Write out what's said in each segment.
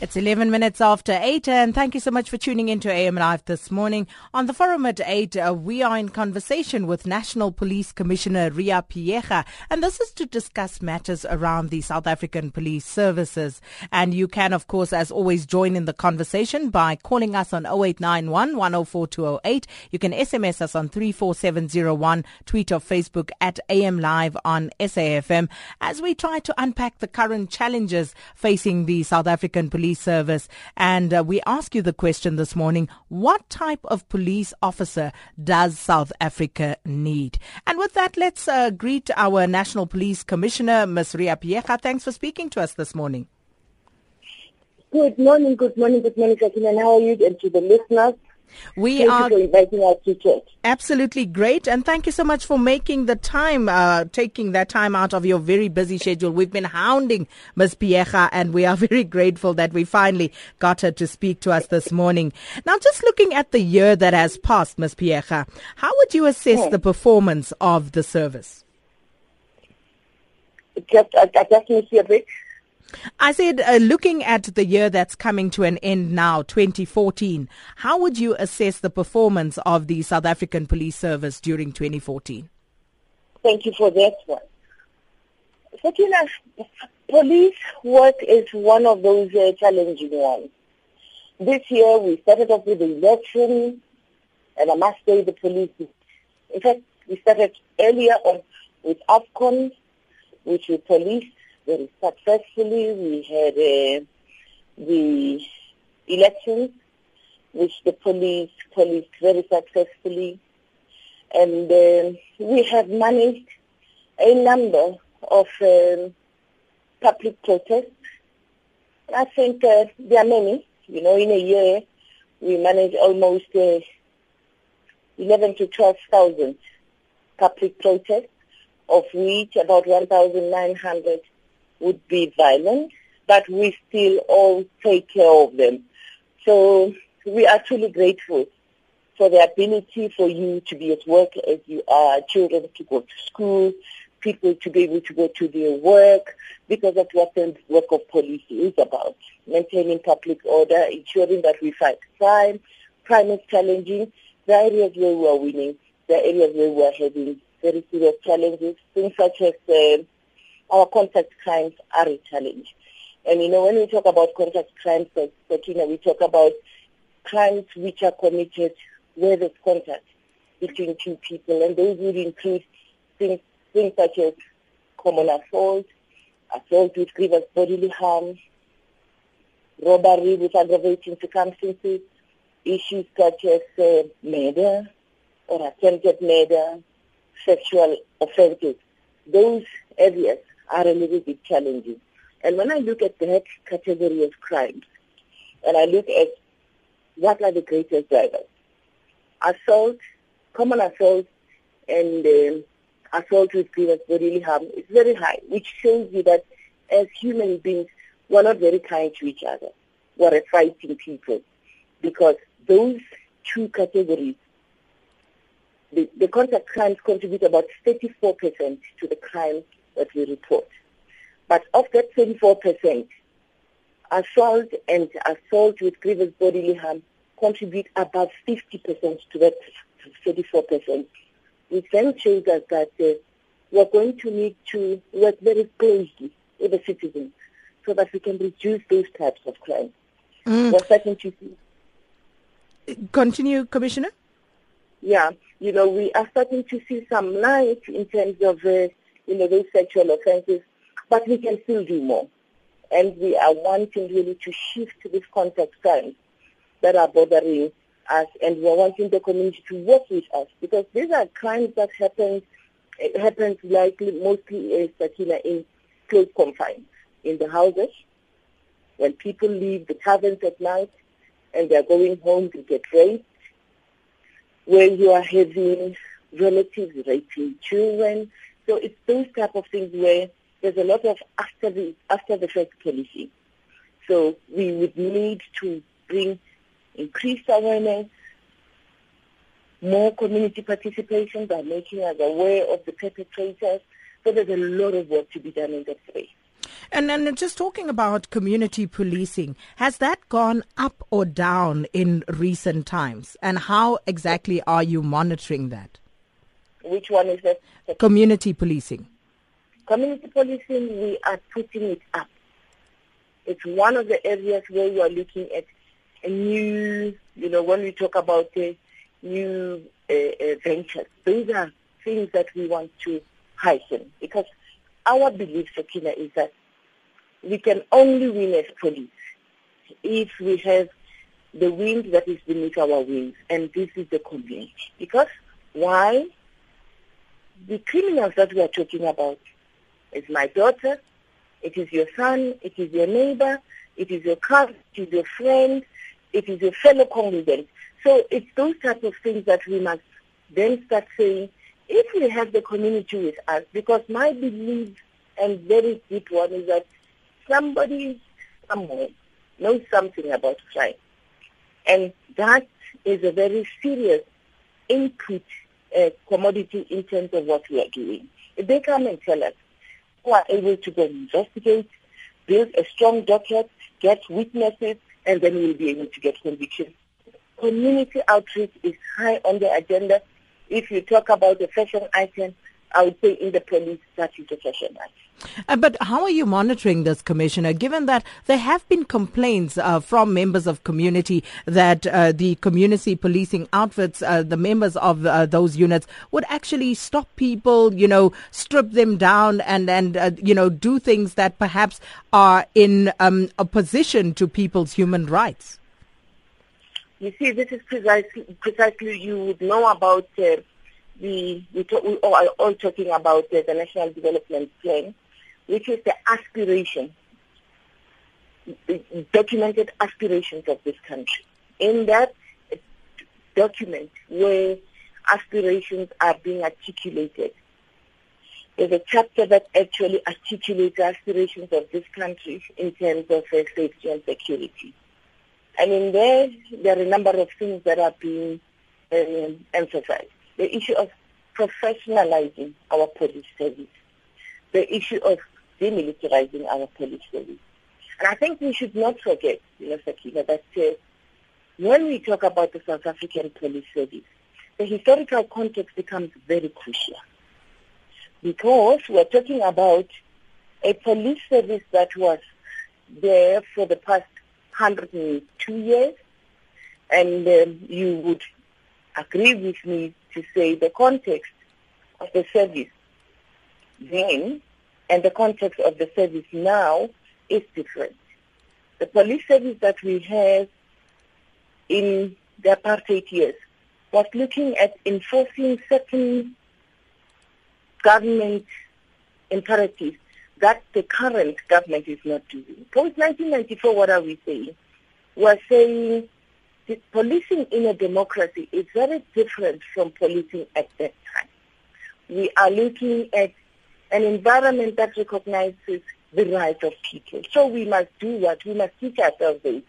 It's 11 minutes after 8 and thank you so much for tuning in to AM Live this morning. On the forum at 8, uh, we are in conversation with National Police Commissioner Riah Phiyega and this is to discuss matters around the South African Police Services. And you can, of course, as always, join in the conversation by calling us on 0891 104208. You can SMS us on 34701, tweet or Facebook at AM Live on SAFM as we try to unpack the current challenges facing the South African Police Police Service. And uh, we ask you the question this morning what type of police officer does South Africa need? And with that, let's uh, greet our National Police Commissioner, Ms. Riah Phiyega. Thanks for speaking to us this morning. Good morning, good morning, good morning, Sakina. How are you? And to the listeners, we thank are you for inviting us to chat. Absolutely great. And thank you so much for making the time, uh, taking that time out of your very busy schedule. We've been hounding Ms. Phiyega and we are very grateful that we finally got her to speak to us this morning. Now, just looking at the year that has passed, Ms. Phiyega, how would you assess Yeah. the performance of the service? Just, I, I just need a bit. I said, uh, looking at the year that's coming to an end now, 2014, how would you assess the performance of the South African Police Service during 2014? Thank you for that one. Sakina, police work is one of those uh, challenging ones. This year we started off with the election, and I must say the police, in fact, we started earlier on with AFCON, which we policed very successfully. We had uh, the elections, which the police policed very successfully. And uh, we have managed a number of um, public protests. I think uh, there are many. You know, in a year, we manage almost uh, 11 to 12,000 public protests, of which about 1,900 would be violent, but we still all take care of them. So we are truly grateful for the ability for you to be at work as you are, children to go to school, people to be able to go to their work, because that's what the work of police is about. Maintaining public order, ensuring that we fight crime. Crime is challenging. The areas where we are winning, the areas where we are having very serious challenges, things such as uh, our contact crimes are a challenge. And you know, when we talk about contact crimes, Sakina, we talk about crimes which are committed where there's contact between two people, and those would include things, things such as common assault, assault with grievous bodily harm, robbery with aggravating circumstances, issues such as uh, murder or attempted murder, sexual offences. Those areas are a little bit challenging. And when I look at that category of crimes, and I look at what are the greatest drivers, assault, common assault, and um, assault with grievous bodily harm is very high, which shows you that as human beings, we're not very kind to each other. We're a fighting people because those two categories, the, the contact crimes contribute about 34% to the crimes that we report. But of that 34%, assault and assault with grievous bodily harm contribute about 50% to that 34%, which then shows us that uh, we're going to need to work very closely with the citizens so that we can reduce those types of crimes. Mm. We're starting to see Continue, Commissioner. yeah, you know, we are starting to see some light in terms of, uh, you know, those sexual offences, but we can still do more. And we are wanting really to shift these contact crimes that are bothering us, and we are wanting the community to work with us because these are crimes that happen, it happens likely mostly uh, in close confines, in the houses, when people leave the taverns at night and they're going home to get raped, where you are having relatives raping children. So it's those type of things where there's a lot of after the after the fact policing. So we would need to bring increased awareness, more community participation by making us aware of the perpetrators, So there's a lot of work to be done in that space. And then just talking about community policing, has that gone up or down in recent times? And how exactly are you monitoring that? Which one is that? Community policing. Community policing, we are putting it up. It's one of the areas where we are looking at a new, you know, when we talk about new uh, uh, ventures, those are things that we want to heighten because our belief, Sakina, is that we can only win as police if we have the wind that is beneath our wings, and this is the community. Because why? The criminals that we are talking about is my daughter, it is your son, it is your neighbor, it is your cousin, it is your friend, it is your fellow congregant. So it's those type of things that we must then start saying, if we have the community with us, because my belief and very deep one is that somebody somewhere knows something about crime. And that is a very serious input uh, commodity in terms of what we are doing. If they come and tell us we are able to go investigate, build a strong docket, get witnesses, and then we'll be able to get convictions. Community outreach is high on the agenda. If you talk about the fashion item, I would say in the police that is a fashion. Uh, but how are you monitoring this, Commissioner, given that there have been complaints uh, from members of community that uh, the community policing outfits, uh, the members of uh, those units, would actually stop people, you know, strip them down and, and uh, you know, do things that perhaps are in um, opposition to people's human rights? You see, this is precisely, precisely you would know about we, talk, we are all talking about the National Development Plan which is the aspiration, documented aspirations of this country. In that document where aspirations are being articulated, there's a chapter that actually articulates the aspirations of this country in terms of uh, safety and security. And in there, there are a number of things that are being um, emphasized. The issue of professionalizing our police service, the issue of demilitarizing our police service. And I think we should not forget, you know, Sakina, that uh, when we talk about the South African police service, the historical context becomes very crucial. Because we're talking about a police service that was there for the past 102 years, and um, you would agree with me to say the context of the service then and the context of the service now is different. The police service that we have in the apartheid years was looking at enforcing certain government imperatives that the current government is not doing. Post 1994, what are we saying? We're saying policing in a democracy is very different from policing at that time. We are looking at an environment that recognizes the rights of people. So we must do what? We must teach ourselves this.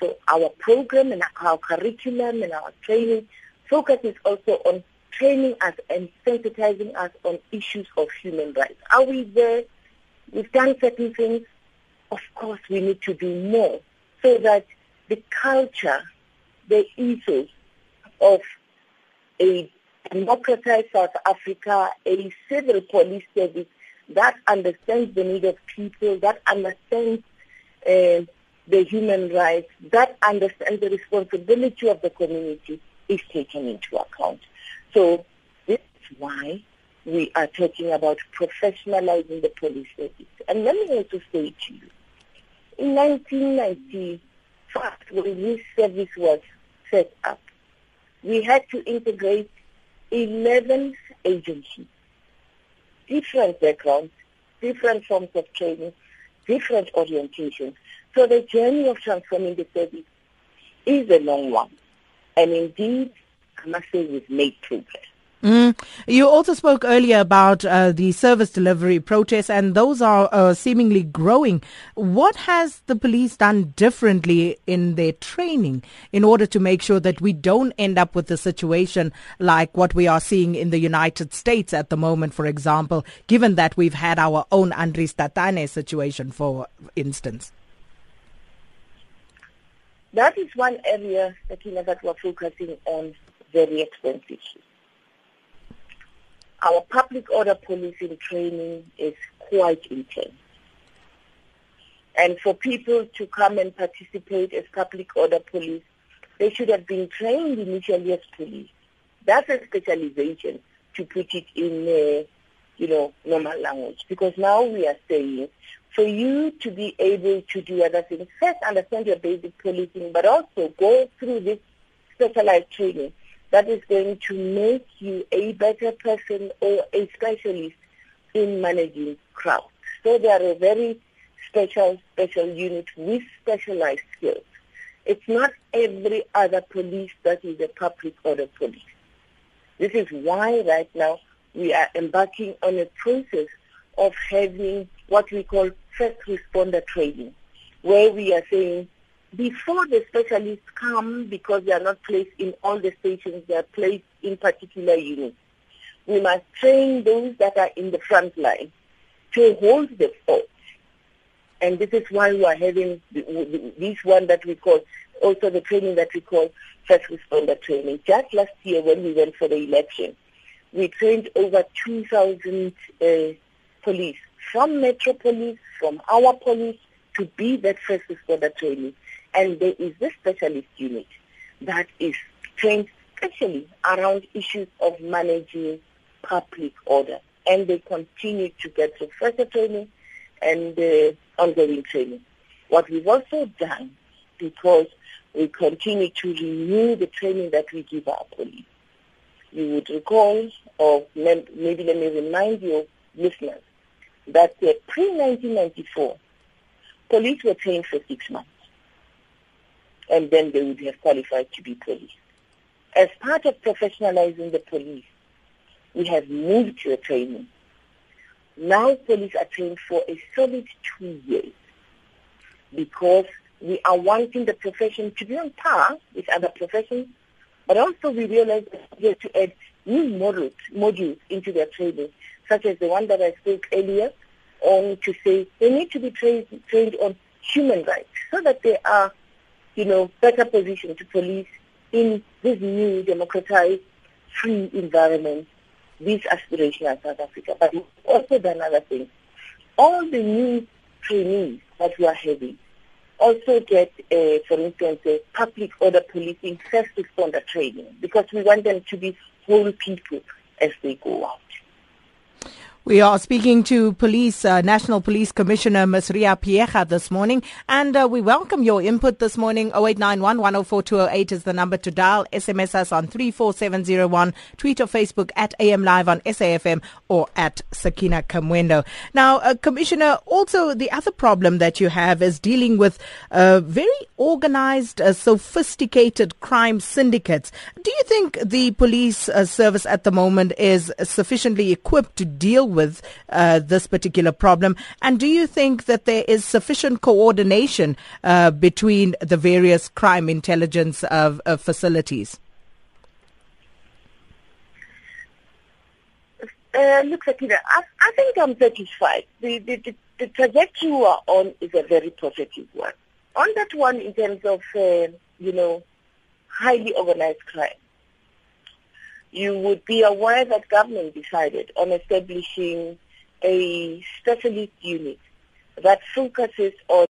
So our program and our curriculum and our training focuses also on training us and sensitizing us on issues of human rights. Are we there? We've done certain things. Of course, we need to do more so that the culture, the ethos of a democratized South Africa, a civil police service that understands the need of people, that understands uh, the human rights, that understands the responsibility of the community is taken into account. So this is why we are talking about professionalizing the police service. And let me also say to you, in 1995, when this service was set up, we had to integrate 11 agencies, different backgrounds, different forms of training, different orientations. So the journey of transforming the service is a long one. And indeed, I must say we've made progress. Mm. You also spoke earlier about uh, the service delivery protests, and those are uh, seemingly growing. What has the police done differently in their training in order to make sure that we don't end up with a situation like what we are seeing in the United States at the moment, for example, given that we've had our own Andries Tatane situation, for instance? That is one area that, know, that we're focusing on very extensively. Our public order policing training is quite intense. And for people to come and participate as public order police, they should have been trained initially as police. That's a specialization to put it in, uh, you know, normal language. Because now we are saying, for you to be able to do other things, first understand your basic policing, but also go through this specialized training that is going to make you a better person or a specialist in managing crowds. So they are a very special, special unit with specialized skills. It's not every other police that is a public order police. This is why right now we are embarking on a process of having what we call first responder training, where we are saying before the specialists come, because they are not placed in all the stations, they are placed in particular units. We must train those that are in the front line to hold the fort. And this is why we are having this one that we call, also the training that we call first responder training. Just last year when we went for the election, we trained over 2,000 uh, police from Metro Police, from our police, to be that first responder training. And there is a specialist unit that is trained especially around issues of managing public order. And they continue to get further training and uh, ongoing training. What we've also done, because we continue to renew the training that we give our police. You would recall, or maybe let me remind you, listeners, that uh, pre-1994, police were trained for six months and then they would have qualified to be police. As part of professionalizing the police, we have moved to a training. Now police are trained for a solid two years because we are wanting the profession to be on par with other professions, but also we realize that we have to add new modules, modules into their training, such as the one that I spoke earlier on to say they need to be trained, trained on human rights so that they are you know, better position to police in this new democratized, free environment, this aspirational South Africa. But we've also done other things. All the new trainees that we are having also get, uh, for instance, a public order policing first responder training because we want them to be whole people as they go out. We are speaking to Police, uh, National Police Commissioner Ms. Phiyega this morning, and uh, we welcome your input this morning. 0891 104 is the number to dial. SMS us on 34701. Tweet or Facebook at AM Live on SAFM or at Sakina Kamwendo. Now, uh, Commissioner, also the other problem that you have is dealing with uh, very organized, uh, sophisticated crime syndicates. Do you think the police uh, service at the moment is sufficiently equipped to deal with uh, this particular problem? And do you think that there is sufficient coordination uh, between the various crime intelligence uh, facilities? Uh, look, Sakina, I, I, think I'm satisfied. The, the, the, the, trajectory we are on is a very positive one. On that one, in terms of, uh, you know, highly organized crime, you would be aware that government decided on establishing a specialist unit that focuses on